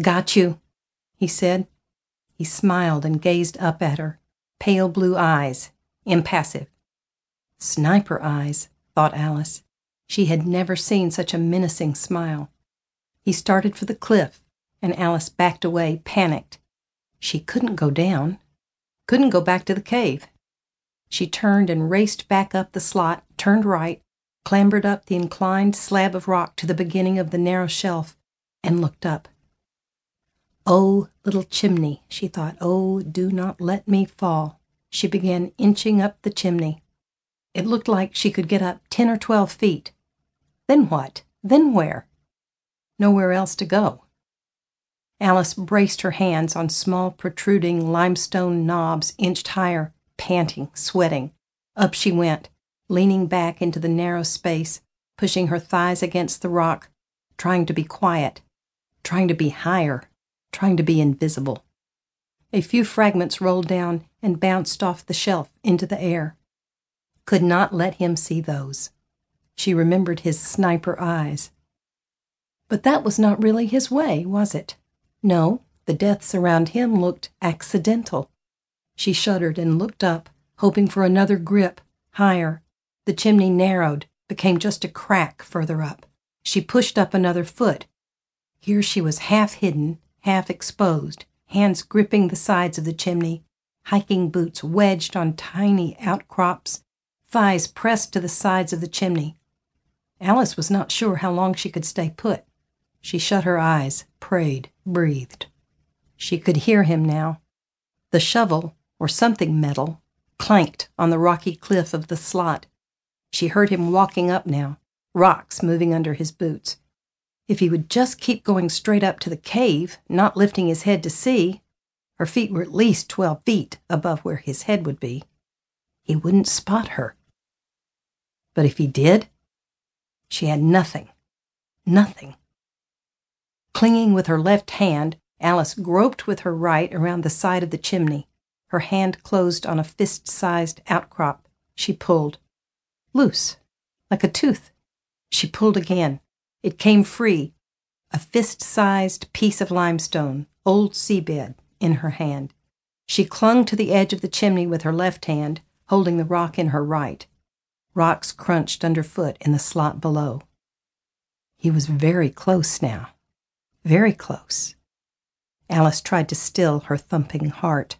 Got you, he said. He smiled and gazed up at her. Pale blue eyes, impassive. Sniper eyes, thought Alice. She had never seen such a menacing smile. He started for the cliff, and Alice backed away, panicked. She couldn't go down, couldn't go back to the cave. She turned and raced back up the slot, turned right, clambered up the inclined slab of rock to the beginning of the narrow shelf, and looked up. Oh, little chimney, she thought, oh, do not let me fall. She began inching up the chimney. It looked like she could get up ten or twelve feet. Then what? Then where? Nowhere else to go. Alice braced her hands on small, protruding limestone knobs inched higher, panting, sweating. Up she went, leaning back into the narrow space, pushing her thighs against the rock, trying to be quiet, trying to be higher, trying to be invisible. A few fragments rolled down and bounced off the shelf into the air could not let him see those. She remembered his sniper eyes. But that was not really his way, was it? No, the deaths around him looked accidental. She shuddered and looked up, hoping for another grip, higher. The chimney narrowed, became just a crack further up. She pushed up another foot. Here she was half hidden, half exposed, hands gripping the sides of the chimney, hiking boots wedged on tiny outcrops, thighs pressed to the sides of the chimney. Alice was not sure how long she could stay put. She shut her eyes, prayed, breathed. She could hear him now. The shovel, or something metal, clanked on the rocky cliff of the slot. She heard him walking up now, rocks moving under his boots. If he would just keep going straight up to the cave, not lifting his head to see, her feet were at least twelve feet above where his head would be, he wouldn't spot her. But if he did, she had nothing. Nothing. Clinging with her left hand, Alice groped with her right around the side of the chimney. Her hand closed on a fist sized outcrop. She pulled. Loose, like a tooth. She pulled again. It came free, a fist sized piece of limestone, old seabed, in her hand. She clung to the edge of the chimney with her left hand, holding the rock in her right. Rocks crunched underfoot in the slot below. He was very close now. Very close. Alice tried to still her thumping heart.